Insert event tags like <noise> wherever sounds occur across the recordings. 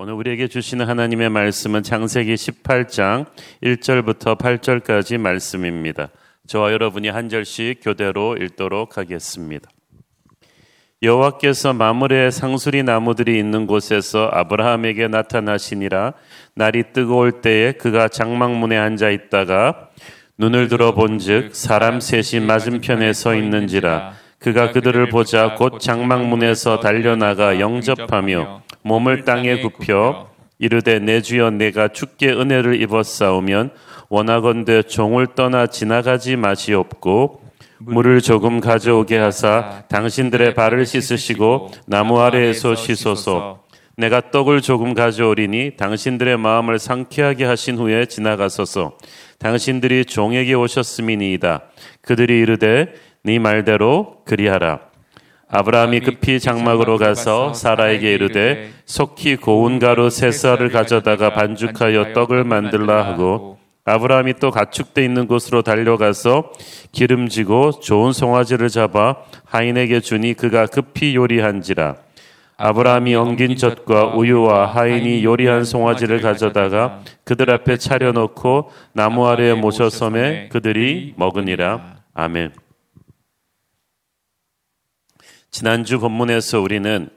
오늘 우리에게 주시는 하나님의 말씀은 창세기 18장 1절부터 8절까지 말씀입니다. 저와 여러분이 한 절씩 교대로 읽도록 하겠습니다. 여호와께서 마물의 상수리 나무들이 있는 곳에서 아브라함에게 나타나시니라 날이 뜨거울 때에 그가 장막문에 앉아 있다가 눈을 들어 본즉 사람 셋이 맞은편에 서 있는지라 그가 그들을 보자 곧 장막문에서 달려나가 영접하며 몸을 땅에 굽혀 이르되 내 주여 내가 주께 은혜를 입었사오면 원하건대 종을 떠나 지나가지 마시옵고 물을 조금 가져오게 하사 당신들의 발을 씻으시고 나무 아래에서 씻소서 내가 떡을 조금 가져오리니 당신들의 마음을 상쾌하게 하신 후에 지나가소서. 당신들이 종에게 오셨음이니이다. 그들이 이르되 네 말대로 그리하라 아브라함이 급히 장막으로 가서 사라에게 이르되 속히 고운 가루 세 쌀을 가져다가 반죽하여 떡을 만들라 하고 아브라함이 또 가축돼 있는 곳으로 달려가서 기름지고 좋은 송아지를 잡아 하인에게 주니 그가 급히 요리한지라. 아브라함이 엉긴 젖과 우유와 하인이 요리한 송아지를 가져다가 그들 앞에 차려놓고 나무 아래에 모셔섬에 그들이 먹으니라. 아멘. 지난주 본문에서 우리는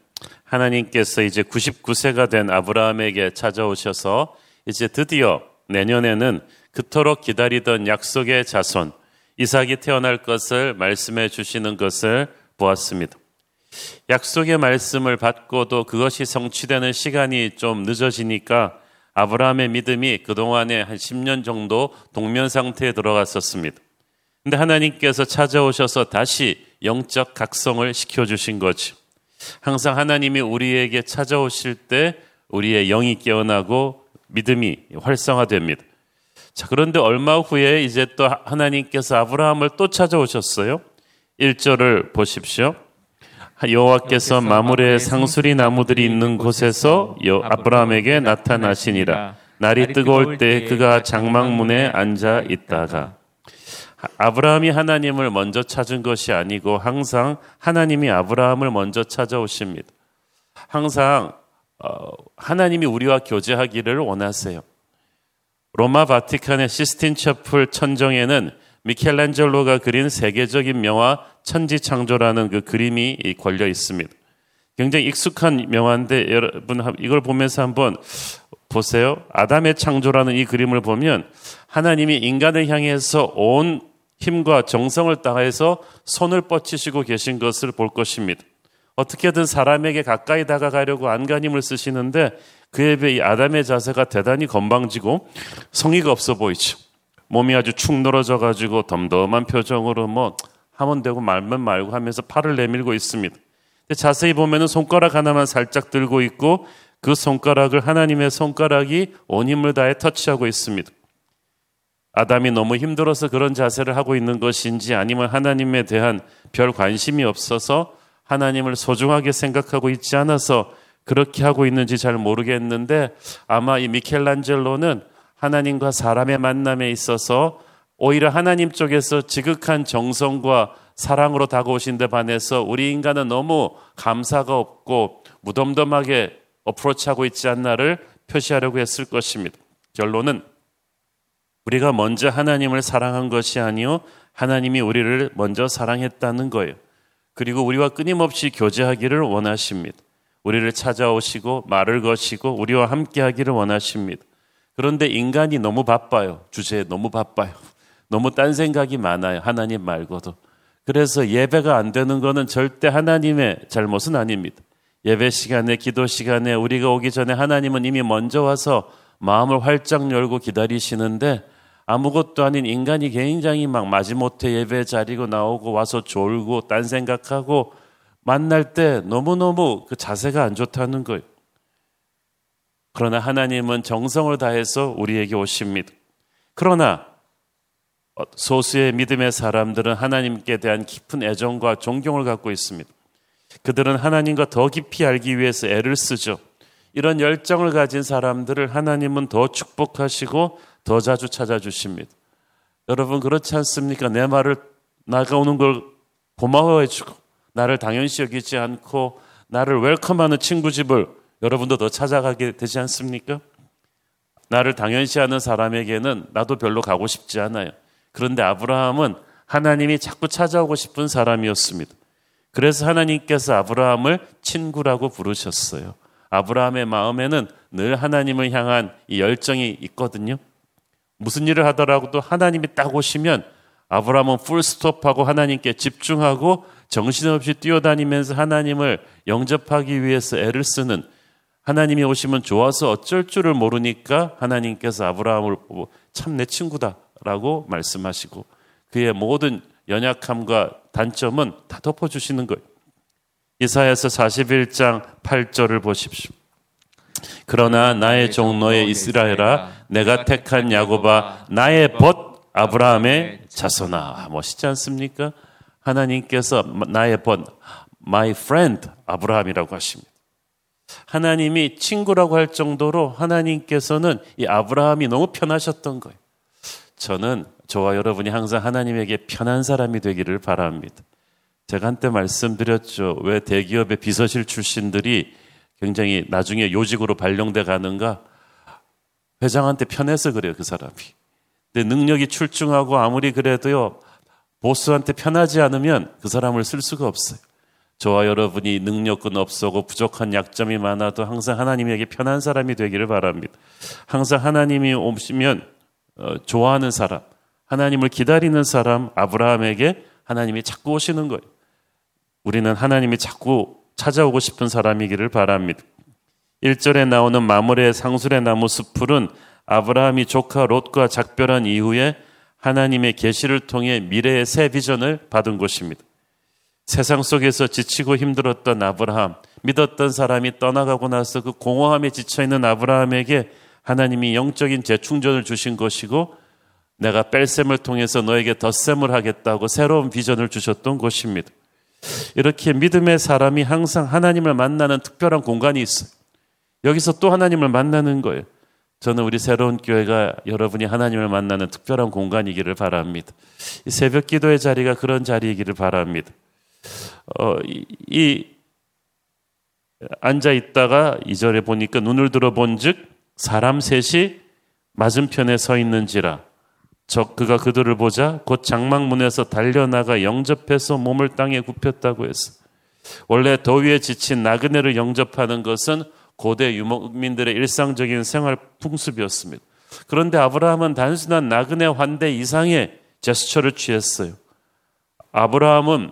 하나님께서 이제 99세가 된 아브라함에게 찾아오셔서 이제 드디어 내년에는 그토록 기다리던 약속의 자손 이삭이 태어날 것을 말씀해 주시는 것을 보았습니다. 약속의 말씀을 받고도 그것이 성취되는 시간이 좀 늦어지니까 아브라함의 믿음이 그동안에 한 10년 정도 동면 상태에 들어갔었습니다. 근데 하나님께서 찾아오셔서 다시 영적 각성을 시켜주신 거죠. 항상 하나님이 우리에게 찾아오실 때 우리의 영이 깨어나고 믿음이 활성화됩니다. 자, 그런데 얼마 후에 이제 또 하나님께서 아브라함을 또 찾아오셨어요. 1절을 보십시오. 여호와께서 마물의 상수리 나무들이 있는 곳에서 아브라함에게 나타나시니라. 날이 뜨거울 때 그가 장막문에 앉아 있다가 아브라함이 하나님을 먼저 찾은 것이 아니고 항상 하나님이 아브라함을 먼저 찾아오십니다. 항상 어, 하나님이 우리와 교제하기를 원하세요. 로마 바티칸의 시스틴 처플 천정에는 미켈란젤로가 그린 세계적인 명화 천지창조라는 그 그림이 걸려 있습니다. 굉장히 익숙한 명화인데 여러분 이걸 보면서 한번 보세요. 아담의 창조라는 이 그림을 보면 하나님이 인간을 향해서 온 힘과 정성을 다해서 손을 뻗치시고 계신 것을 볼 것입니다. 어떻게든 사람에게 가까이 다가가려고 안간힘을 쓰시는데 그에 비해 이 아담의 자세가 대단히 건방지고 성의가 없어 보이죠. 몸이 아주 축 늘어져 가지고 덤덤한 표정으로 뭐 하면 되고 말면 말고 하면서 팔을 내밀고 있습니다. 자세히 보면은 손가락 하나만 살짝 들고 있고 그 손가락을 하나님의 손가락이 온 힘을 다해 터치하고 있습니다. 아담이 너무 힘들어서 그런 자세를 하고 있는 것인지 아니면 하나님에 대한 별 관심이 없어서 하나님을 소중하게 생각하고 있지 않아서 그렇게 하고 있는지 잘 모르겠는데 아마 이 미켈란젤로는 하나님과 사람의 만남에 있어서 오히려 하나님 쪽에서 지극한 정성과 사랑으로 다가오신 데 반해서 우리 인간은 너무 감사가 없고 무덤덤하게 어프로치하고 있지 않나를 표시하려고 했을 것입니다. 결론은 우리가 먼저 하나님을 사랑한 것이 아니요 하나님이 우리를 먼저 사랑했다는 거예요. 그리고 우리와 끊임없이 교제하기를 원하십니다. 우리를 찾아오시고 말을 거시고 우리와 함께 하기를 원하십니다. 그런데 인간이 너무 바빠요. 주제에 너무 바빠요. <laughs> 너무 딴 생각이 많아요. 하나님 말고도. 그래서 예배가 안 되는 것은 절대 하나님의 잘못은 아닙니다. 예배 시간에, 기도 시간에 우리가 오기 전에 하나님은 이미 먼저 와서 마음을 활짝 열고 기다리시는데 아무것도 아닌 인간이 굉장히 막 마지못해 예배 자리고 나오고 와서 졸고 딴 생각하고 만날 때 너무너무 그 자세가 안 좋다는 거예요. 그러나 하나님은 정성을 다해서 우리에게 오십니다. 그러나 소수의 믿음의 사람들은 하나님께 대한 깊은 애정과 존경을 갖고 있습니다. 그들은 하나님과 더 깊이 알기 위해서 애를 쓰죠. 이런 열정을 가진 사람들을 하나님은 더 축복하시고 더 자주 찾아주십니다. 여러분 그렇지 않습니까? 내 말을 나가오는 걸 고마워해주고 나를 당연시 여기지 않고 나를 웰컴하는 친구 집을 여러분도 더 찾아가게 되지 않습니까? 나를 당연시하는 사람에게는 나도 별로 가고 싶지 않아요. 그런데 아브라함은 하나님이 자꾸 찾아오고 싶은 사람이었습니다. 그래서 하나님께서 아브라함을 친구라고 부르셨어요. 아브라함의 마음에는 늘 하나님을 향한 이 열정이 있거든요. 무슨 일을 하더라도 하나님이 딱 오시면 아브라함은 풀스톱하고 하나님께 집중하고 정신없이 뛰어다니면서 하나님을 영접하기 위해서 애를 쓰는 하나님이 오시면 좋아서 어쩔 줄을 모르니까 하나님께서 아브라함을 보고 참 내 친구다라고 말씀하시고 그의 모든 연약함과 단점은 다 덮어주시는 거예요. 이사야서 41장 8절을 보십시오. 그러나 나의 종노의 이스라엘아 내가 택한 야곱아 나의 벗 아브라함의 자손아 멋있지 않습니까? 하나님께서 나의 벗 my friend 아브라함이라고 하십니다. 하나님이 친구라고 할 정도로 하나님께서는 이 아브라함이 너무 편하셨던 거예요. 저는 저와 여러분이 항상 하나님에게 편한 사람이 되기를 바랍니다. 제가 한때 말씀드렸죠. 왜 대기업의 비서실 출신들이 굉장히 나중에 요직으로 발령돼 가는가? 회장한테 편해서 그래요, 그 사람이. 근데 능력이 출중하고 아무리 그래도요, 보스한테 편하지 않으면 그 사람을 쓸 수가 없어요. 저와 여러분이 능력은 없어고 부족한 약점이 많아도 항상 하나님에게 편한 사람이 되기를 바랍니다. 항상 하나님이 오시면 어, 좋아하는 사람, 하나님을 기다리는 사람 아브라함에게 하나님이 자꾸 오시는 거예요. 우리는 하나님이 자꾸 찾아오고 싶은 사람이기를 바랍니다. 1절에 나오는 마물의 상술의 나무 숲풀은 아브라함이 조카 롯과 작별한 이후에 하나님의 계시를 통해 미래의 새 비전을 받은 곳입니다. 세상 속에서 지치고 힘들었던 아브라함, 믿었던 사람이 떠나가고 나서 그 공허함에 지쳐 있는 아브라함에게 하나님이 영적인 재충전을 주신 것이고 내가 뺄셈을 통해서 너에게 덧셈을 하겠다고 새로운 비전을 주셨던 곳입니다. 이렇게 믿음의 사람이 항상 하나님을 만나는 특별한 공간이 있어요. 여기서 또 하나님을 만나는 거예요. 저는 우리 새로운 교회가 여러분이 하나님을 만나는 특별한 공간이기를 바랍니다. 새벽 기도의 자리가 그런 자리이기를 바랍니다. 어, 이, 이 앉아 있다가 이절에 보니까 눈을 들어본즉 사람 셋이 맞은편에 서 있는지라 적 그가 그들을 보자 곧 장막문에서 달려나가 영접해서 몸을 땅에 굽혔다고 했어. 원래 더위에 지친 나그네를 영접하는 것은 고대 유목민들의 일상적인 생활 풍습이었습니다. 그런데 아브라함은 단순한 나그네 환대 이상의 제스처를 취했어요. 아브라함은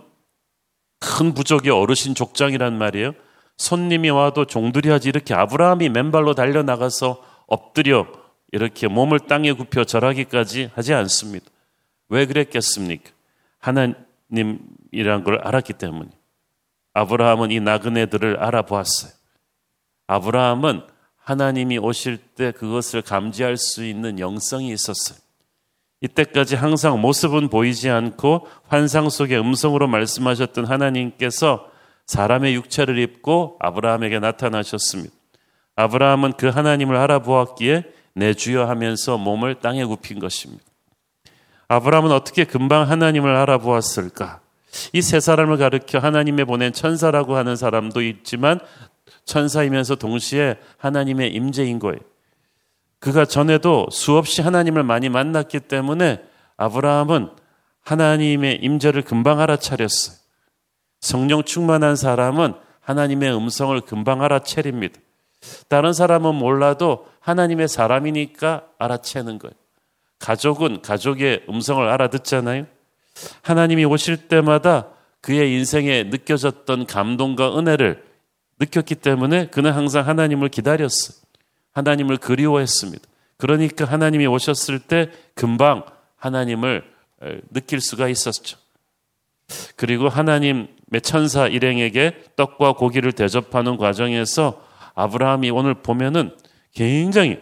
큰 부족의 어르신 족장이란 말이에요. 손님이 와도 종들이 하지 이렇게 아브라함이 맨발로 달려나가서 엎드려 이렇게 몸을 땅에 굽혀 절하기까지 하지 않습니다. 왜 그랬겠습니까? 하나님이란 걸 알았기 때문에. 아브라함은 이 나그네들을 알아보았어요. 아브라함은 하나님이 오실 때 그것을 감지할 수 있는 영성이 있었어요. 이때까지 항상 모습은 보이지 않고 환상 속의 음성으로 말씀하셨던 하나님께서 사람의 육체를 입고 아브라함에게 나타나셨습니다. 아브라함은 그 하나님을 알아보았기에 내 주여 하면서 몸을 땅에 굽힌 것입니다. 아브라함은 어떻게 금방 하나님을 알아보았을까? 이 세 사람을 가르켜 하나님의 보낸 천사라고 하는 사람도 있지만 천사이면서 동시에 하나님의 임재인 거예요. 그가 전에도 수없이 하나님을 많이 만났기 때문에 아브라함은 하나님의 임재를 금방 알아차렸어요. 성령 충만한 사람은 하나님의 음성을 금방 알아차립니다. 다른 사람은 몰라도 하나님의 사람이니까 알아채는 거예요. 가족은 가족의 음성을 알아듣잖아요. 하나님이 오실 때마다 그의 인생에 느껴졌던 감동과 은혜를 느꼈기 때문에 그는 항상 하나님을 기다렸어요. 하나님을 그리워했습니다. 그러니까 하나님이 오셨을 때 금방 하나님을 느낄 수가 있었죠. 그리고 하나님의 천사 일행에게 떡과 고기를 대접하는 과정에서 아브라함이 오늘 보면은 굉장히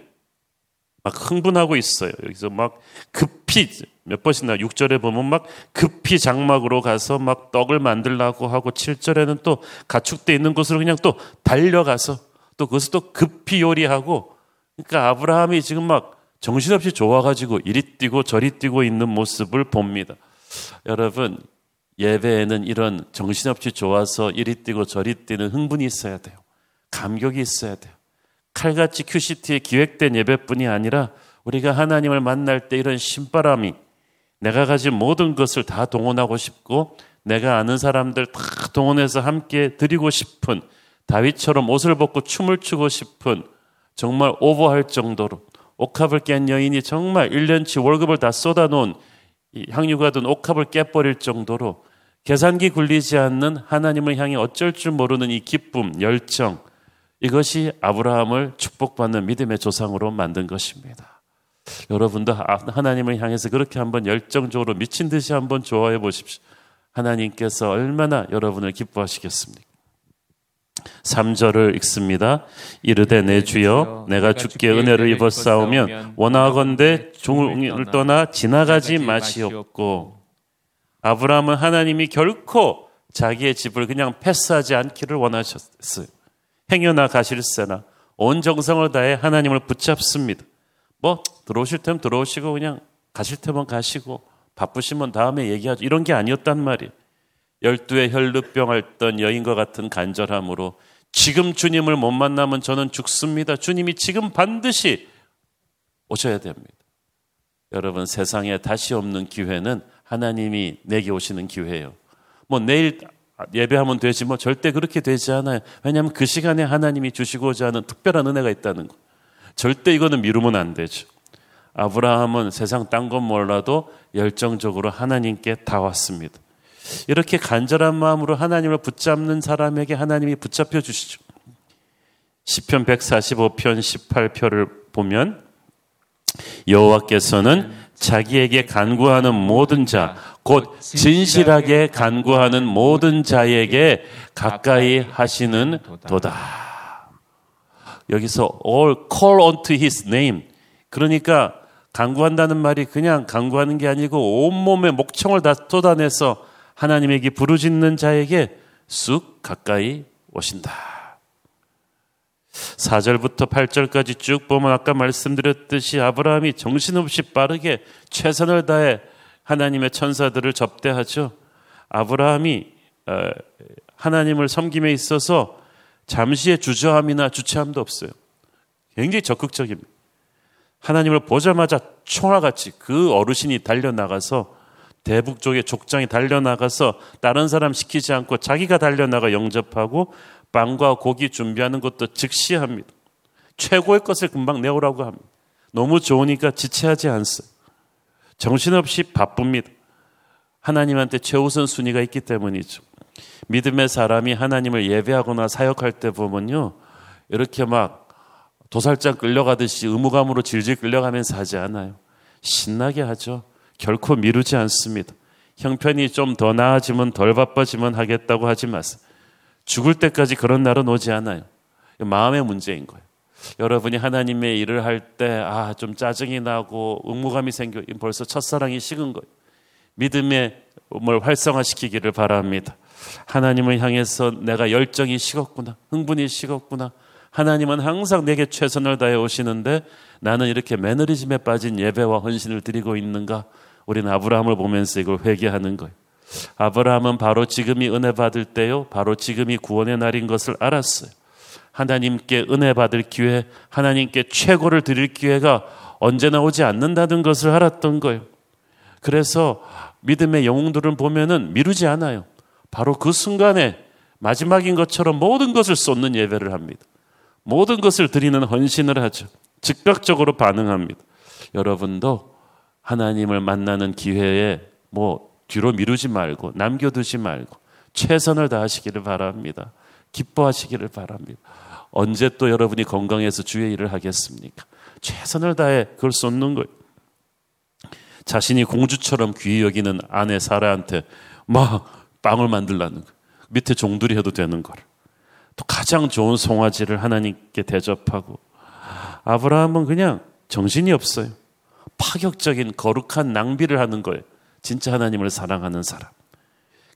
막 흥분하고 있어요. 여기서 막 급히 몇 번이나 6절에 보면 막 급히 장막으로 가서 막 떡을 만들라고 하고 7절에는 또 가축돼 있는 곳으로 그냥 또 달려가서 또 그것을 또 급히 요리하고 그러니까 아브라함이 지금 막 정신없이 좋아가지고 이리 뛰고 저리 뛰고 있는 모습을 봅니다. 여러분 예배에는 이런 정신없이 좋아서 이리 뛰고 저리 뛰는 흥분이 있어야 돼요. 감격이 있어야 돼요. 칼같이 큐시티에 기획된 예배뿐이 아니라 우리가 하나님을 만날 때 이런 신바람이 내가 가진 모든 것을 다 동원하고 싶고 내가 아는 사람들 다 동원해서 함께 드리고 싶은 다윗처럼 옷을 벗고 춤을 추고 싶은 정말 오버할 정도로 옥합을 깬 여인이 정말 1년치 월급을 다 쏟아놓은 향유가 든 옥합을 깨버릴 정도로 계산기 굴리지 않는 하나님을 향해 어쩔 줄 모르는 이 기쁨, 열정, 이것이 아브라함을 축복받는 믿음의 조상으로 만든 것입니다. 여러분도 하나님을 향해서 그렇게 한번 열정적으로 미친 듯이 한번 좋아해 보십시오. 하나님께서 얼마나 여러분을 기뻐하시겠습니까? 3절을 읽습니다. 이르되 내 주여 내가 주께 은혜를 싸우면 원하건대 종을 떠나 지나가지 마시옵고 아브라함은 하나님이 결코 자기의 집을 그냥 패스하지 않기를 원하셨어요. 행여나 가실세나 온 정성을 다해 하나님을 붙잡습니다. 뭐 들어오실 테면 들어오시고 그냥 가실 테면 가시고 바쁘시면 다음에 얘기하죠. 이런 게 아니었단 말이에요. 열두의 혈루병 앓던 여인과 같은 간절함으로 지금 주님을 못 만나면 저는 죽습니다. 주님이 지금 반드시 오셔야 됩니다. 여러분 세상에 다시 없는 기회는 하나님이 내게 오시는 기회예요. 뭐 내일 예배하면 되지 뭐 절대 그렇게 되지 않아요. 왜냐하면 그 시간에 하나님이 주시고자 하는 특별한 은혜가 있다는 거. 절대 이거는 미루면 안 되죠. 아브라함은 세상 딴 건 몰라도 열정적으로 하나님께 다 왔습니다. 이렇게 간절한 마음으로 하나님을 붙잡는 사람에게 하나님이 붙잡혀 주시죠. 시편 145편 18표를 보면 여호와께서는 자기에게 간구하는 모든 자, 곧 진실하게 간구하는 모든 자에게 가까이 하시는 도다. 여기서 all call unto his name. 그러니까 간구한다는 말이 그냥 간구하는 게 아니고 온몸에 목청을 다 쏟아내서 하나님에게 부르짖는 자에게 쑥 가까이 오신다. 4절부터 8절까지 쭉 보면 아까 말씀드렸듯이 아브라함이 정신없이 빠르게 최선을 다해 하나님의 천사들을 접대하죠. 아브라함이 어, 하나님을 섬김에 있어서 잠시의 주저함이나 주체함도 없어요. 굉장히 적극적입니다. 하나님을 보자마자 총알같이 그 어르신이 달려나가서 대북 쪽에 족장이 달려나가서 다른 사람 시키지 않고 자기가 달려나가 영접하고 빵과 고기 준비하는 것도 즉시 합니다. 최고의 것을 금방 내오라고 합니다. 너무 좋으니까 지체하지 않습니다. 정신없이 바쁩니다. 하나님한테 최우선 순위가 있기 때문이죠. 믿음의 사람이 하나님을 예배하거나 사역할 때 보면요. 이렇게 막 도살장 끌려가듯이 의무감으로 질질 끌려가면서 하지 않아요. 신나게 하죠. 결코 미루지 않습니다. 형편이 좀 더 나아지면 덜 바빠지면 하겠다고 하지 마세요. 죽을 때까지 그런 날은 오지 않아요. 마음의 문제인 거예요. 여러분이 하나님의 일을 할 때, 아, 좀 짜증이 나고 의무감이 생겨, 벌써 첫사랑이 식은 거예요. 믿음의 뭘 활성화시키기를 바랍니다. 하나님을 향해서 내가 열정이 식었구나, 흥분이 식었구나. 하나님은 항상 내게 최선을 다해 오시는데 나는 이렇게 매너리즘에 빠진 예배와 헌신을 드리고 있는가? 우리는 아브라함을 보면서 이걸 회개하는 거예요. 아브라함은 바로 지금이 은혜 받을 때요. 바로 지금이 구원의 날인 것을 알았어요. 하나님께 은혜 받을 기회, 하나님께 최고를 드릴 기회가 언제나 오지 않는다는 것을 알았던 거예요. 그래서 믿음의 영웅들은 보면은 미루지 않아요. 바로 그 순간에 마지막인 것처럼 모든 것을 쏟는 예배를 합니다. 모든 것을 드리는 헌신을 하죠. 즉각적으로 반응합니다. 여러분도 하나님을 만나는 기회에 뭐 뒤로 미루지 말고 남겨두지 말고 최선을 다하시기를 바랍니다. 기뻐하시기를 바랍니다. 언제 또 여러분이 건강해서 주의 일을 하겠습니까? 최선을 다해 그걸 쏟는 거예요. 자신이 공주처럼 귀히 여기는 아내 사라한테 막 빵을 만들라는 거 밑에 종들이 해도 되는 걸. 또 가장 좋은 송아지를 하나님께 대접하고 아브라함은 그냥 정신이 없어요. 파격적인 거룩한 낭비를 하는 거예요. 진짜 하나님을 사랑하는 사람.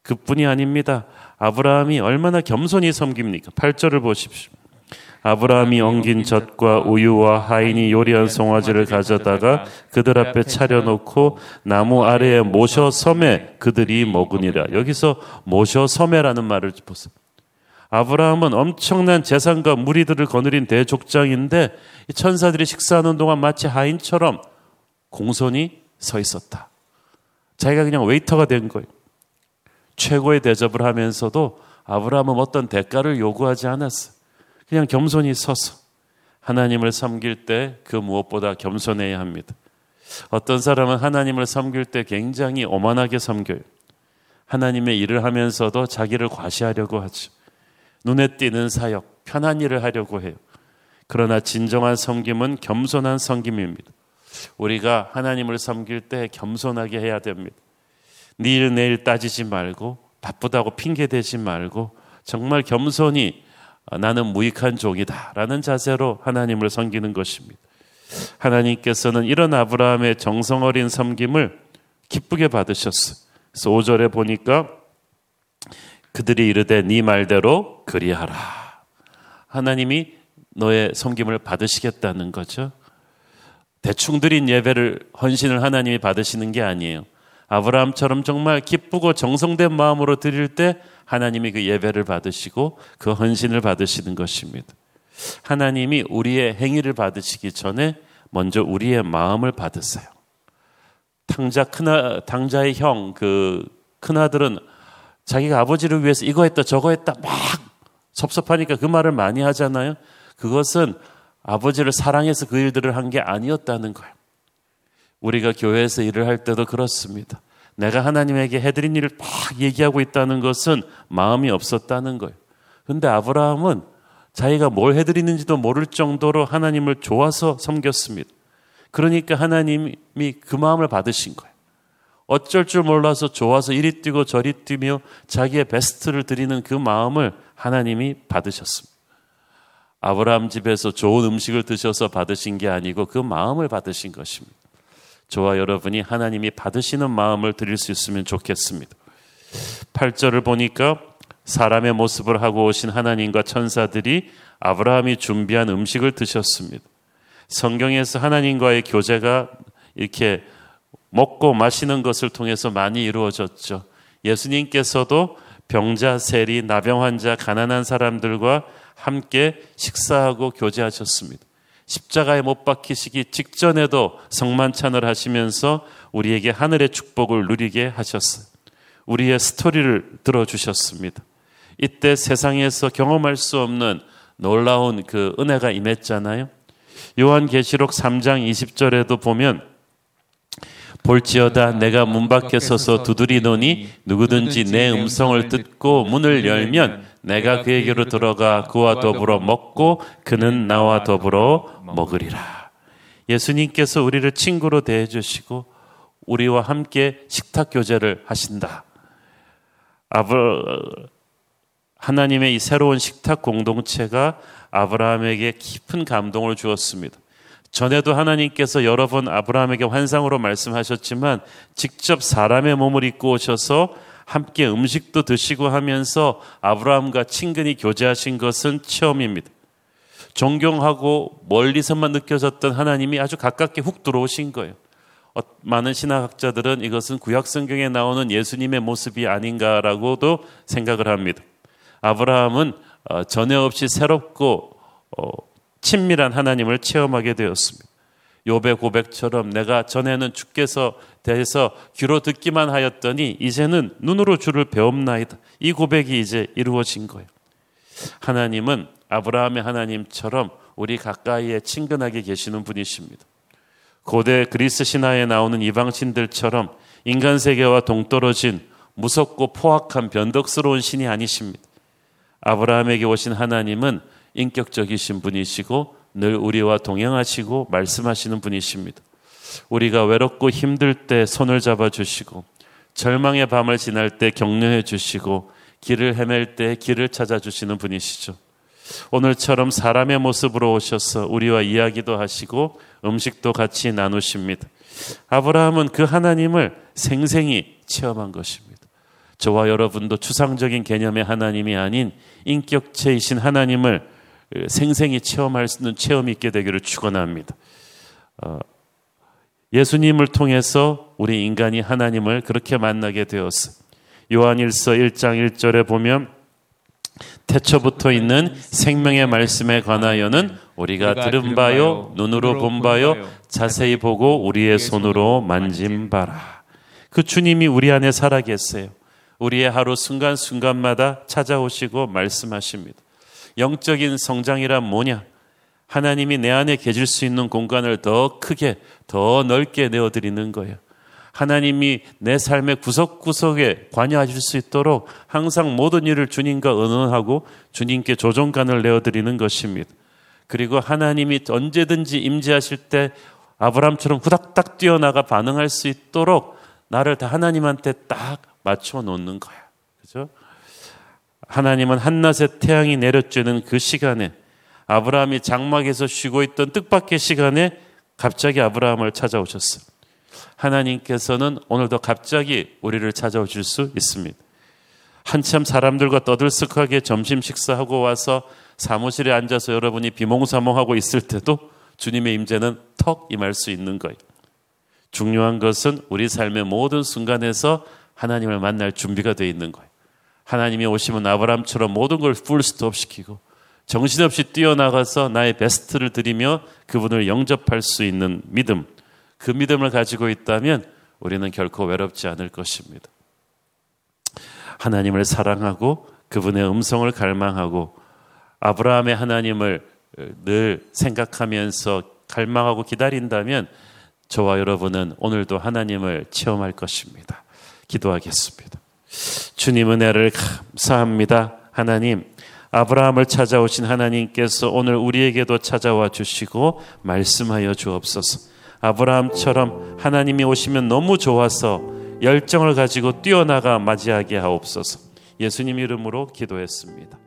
그뿐이 아닙니다. 아브라함이 얼마나 겸손히 섬깁니까? 8절을 보십시오. 아브라함이 엉긴 젖과 우유와 하인이 요리한 송아지를 가져다가 그들 앞에 차려놓고 나무 아래에 모셔 섬에 그들이 먹으니라. 여기서 모셔 섬에라는 말을 보세요. 아브라함은 엄청난 재산과 무리들을 거느린 대족장인데 천사들이 식사하는 동안 마치 하인처럼 공손히 서 있었다. 자기가 그냥 웨이터가 된 거예요. 최고의 대접을 하면서도 아브라함은 어떤 대가를 요구하지 않았어. 그냥 겸손히 서서 하나님을 섬길 때 그 무엇보다 겸손해야 합니다. 어떤 사람은 하나님을 섬길 때 굉장히 오만하게 섬겨요. 하나님의 일을 하면서도 자기를 과시하려고 하죠. 눈에 띄는 사역, 편한 일을 하려고 해요. 그러나 진정한 섬김은 겸손한 섬김입니다. 우리가 하나님을 섬길 때 겸손하게 해야 됩니다. 내일 내일 따지지 말고 바쁘다고 핑계 대지 말고 정말 겸손히 나는 무익한 종이다라는 자세로 하나님을 섬기는 것입니다. 하나님께서는 이런 아브라함의 정성 어린 섬김을 기쁘게 받으셨어요. 그래서 5절에 보니까 그들이 이르되 네 말대로 그리하라. 하나님이 너의 섬김을 받으시겠다는 거죠. 대충 드린 예배를 헌신을 하나님이 받으시는 게 아니에요. 아브라함처럼 정말 기쁘고 정성된 마음으로 드릴 때 하나님이 그 예배를 받으시고 그 헌신을 받으시는 것입니다. 하나님이 우리의 행위를 받으시기 전에 먼저 우리의 마음을 받으세요. 당자 큰아 당자의 형 그 큰아들은 자기가 아버지를 위해서 이거 했다 저거 했다 막 섭섭하니까 그 말을 많이 하잖아요. 그것은 아버지를 사랑해서 그 일들을 한 게 아니었다는 거예요. 우리가 교회에서 일을 할 때도 그렇습니다. 내가 하나님에게 해드린 일을 막 얘기하고 있다는 것은 마음이 없었다는 거예요. 근데 아브라함은 자기가 뭘 해드리는지도 모를 정도로 하나님을 좋아서 섬겼습니다. 그러니까 하나님이 그 마음을 받으신 거예요. 어쩔 줄 몰라서 좋아서 이리 뛰고 저리 뛰며 자기의 베스트를 드리는 그 마음을 하나님이 받으셨습니다. 아브라함 집에서 좋은 음식을 드셔서 받으신 게 아니고 그 마음을 받으신 것입니다. 저와 여러분이 하나님이 받으시는 마음을 드릴 수 있으면 좋겠습니다. 8절을 보니까 사람의 모습을 하고 오신 하나님과 천사들이 아브라함이 준비한 음식을 드셨습니다. 성경에서 하나님과의 교제가 이렇게 먹고 마시는 것을 통해서 많이 이루어졌죠. 예수님께서도 병자, 세리, 나병 환자, 가난한 사람들과 함께 식사하고 교제하셨습니다. 십자가에 못 박히시기 직전에도 성만찬을 하시면서 우리에게 하늘의 축복을 누리게 하셨어요. 우리의 스토리를 들어주셨습니다. 이때 세상에서 경험할 수 없는 놀라운 그 은혜가 임했잖아요. 요한계시록 3장 20절에도 보면 볼지어다 내가 문 밖에 서서 두드리노니 누구든지 내 음성을 듣고 문을 열면 내가 그에게로 들어가 그와 더불어 먹고 그는 나와 더불어 먹으리라. 예수님께서 우리를 친구로 대해 주시고 우리와 함께 식탁 교제를 하신다. 아브 하나님의 이 새로운 식탁 공동체가 아브라함에게 깊은 감동을 주었습니다. 전에도 하나님께서 여러 번 아브라함에게 환상으로 말씀하셨지만 직접 사람의 몸을 입고 오셔서 함께 음식도 드시고 하면서 아브라함과 친근히 교제하신 것은 처음입니다. 존경하고 멀리서만 느껴졌던 하나님이 아주 가깝게 훅 들어오신 거예요. 어, 많은 신학학자들은 이것은 구약 성경에 나오는 예수님의 모습이 아닌가라고도 생각을 합니다. 아브라함은 어, 전에 없이 새롭고 어, 친밀한 하나님을 체험하게 되었습니다. 요배 고백처럼 내가 전에는 주께서 대해서 귀로 듣기만 하였더니 이제는 눈으로 주를 배움나이다. 이 고백이 이제 이루어진 거예요. 하나님은 아브라함의 하나님처럼 우리 가까이에 친근하게 계시는 분이십니다. 고대 그리스 신화에 나오는 이방신들처럼 인간 세계와 동떨어진 무섭고 포악한 변덕스러운 신이 아니십니다. 아브라함에게 오신 하나님은 인격적이신 분이시고 늘 우리와 동행하시고 말씀하시는 분이십니다. 우리가 외롭고 힘들 때 손을 잡아 주시고 절망의 밤을 지날 때 격려해 주시고 길을 헤맬 때 길을 찾아 주시는 분이시죠. 오늘처럼 사람의 모습으로 오셔서 우리와 이야기도 하시고 음식도 같이 나누십니다. 아브라함은 그 하나님을 생생히 체험한 것입니다. 저와 여러분도 추상적인 개념의 하나님이 아닌 인격체이신 하나님을 생생히 체험할 수 있는 체험이 있게 되기를 축원합니다. 어, 예수님을 통해서 우리 인간이 하나님을 그렇게 만나게 되었어. 요한일서 1장 1절에 보면 태초부터 있는 생명의 말씀에 관하여는 우리가 들은 바요, 눈으로 본 바요, 자세히 보고 우리의 손으로 만진 바라. 그 주님이 우리 안에 살아 계세요. 우리의 하루 순간순간마다 찾아오시고 말씀하십니다. 영적인 성장이란 뭐냐? 하나님이 내 안에 계실 수 있는 공간을 더 크게, 더 넓게 내어드리는 거예요. 하나님이 내 삶의 구석구석에 관여하실 수 있도록 항상 모든 일을 주님과 의논하고 주님께 조정관을 내어드리는 것입니다. 그리고 하나님이 언제든지 임재하실 때 아브람처럼 후닥닥 뛰어나가 반응할 수 있도록 나를 다 하나님한테 딱 맞춰 놓는 거야. 그죠? 하나님은 한낮에 태양이 내려쬐는 그 시간에 아브라함이 장막에서 쉬고 있던 뜻밖의 시간에 갑자기 아브라함을 찾아오셨어요. 하나님께서는 오늘도 갑자기 우리를 찾아오실 수 있습니다. 한참 사람들과 떠들썩하게 점심 식사하고 와서 사무실에 앉아서 여러분이 비몽사몽하고 있을 때도 주님의 임재는 턱 임할 수 있는 거예요. 중요한 것은 우리 삶의 모든 순간에서 하나님을 만날 준비가 되어 있는 거예요. 하나님이 오시면 아브라함처럼 모든 걸 풀스톱 시키고 정신없이 뛰어나가서 나의 베스트를 드리며 그분을 영접할 수 있는 믿음, 그 믿음을 가지고 있다면 우리는 결코 외롭지 않을 것입니다. 하나님을 사랑하고 그분의 음성을 갈망하고 아브라함의 하나님을 늘 생각하면서 갈망하고 기다린다면 저와 여러분은 오늘도 하나님을 체험할 것입니다. 기도하겠습니다. 주님 은혜를 감사합니다. 하나님, 아브라함을 찾아오신 하나님께서 오늘 우리에게도 찾아와 주시고 말씀하여 주옵소서. 아브라함처럼 하나님이 오시면 너무 좋아서 열정을 가지고 뛰어나가 맞이하게 하옵소서. 예수님 이름으로 기도했습니다.